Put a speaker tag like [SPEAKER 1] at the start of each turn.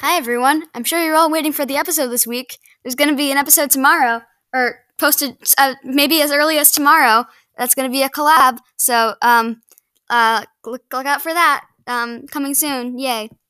[SPEAKER 1] Hi, everyone. I'm sure you're all waiting for the episode this week. There's going to be an episode tomorrow, or posted uh, maybe as early as tomorrow. That's going to be a collab. So um, uh, look, look out for that um, coming soon. Yay.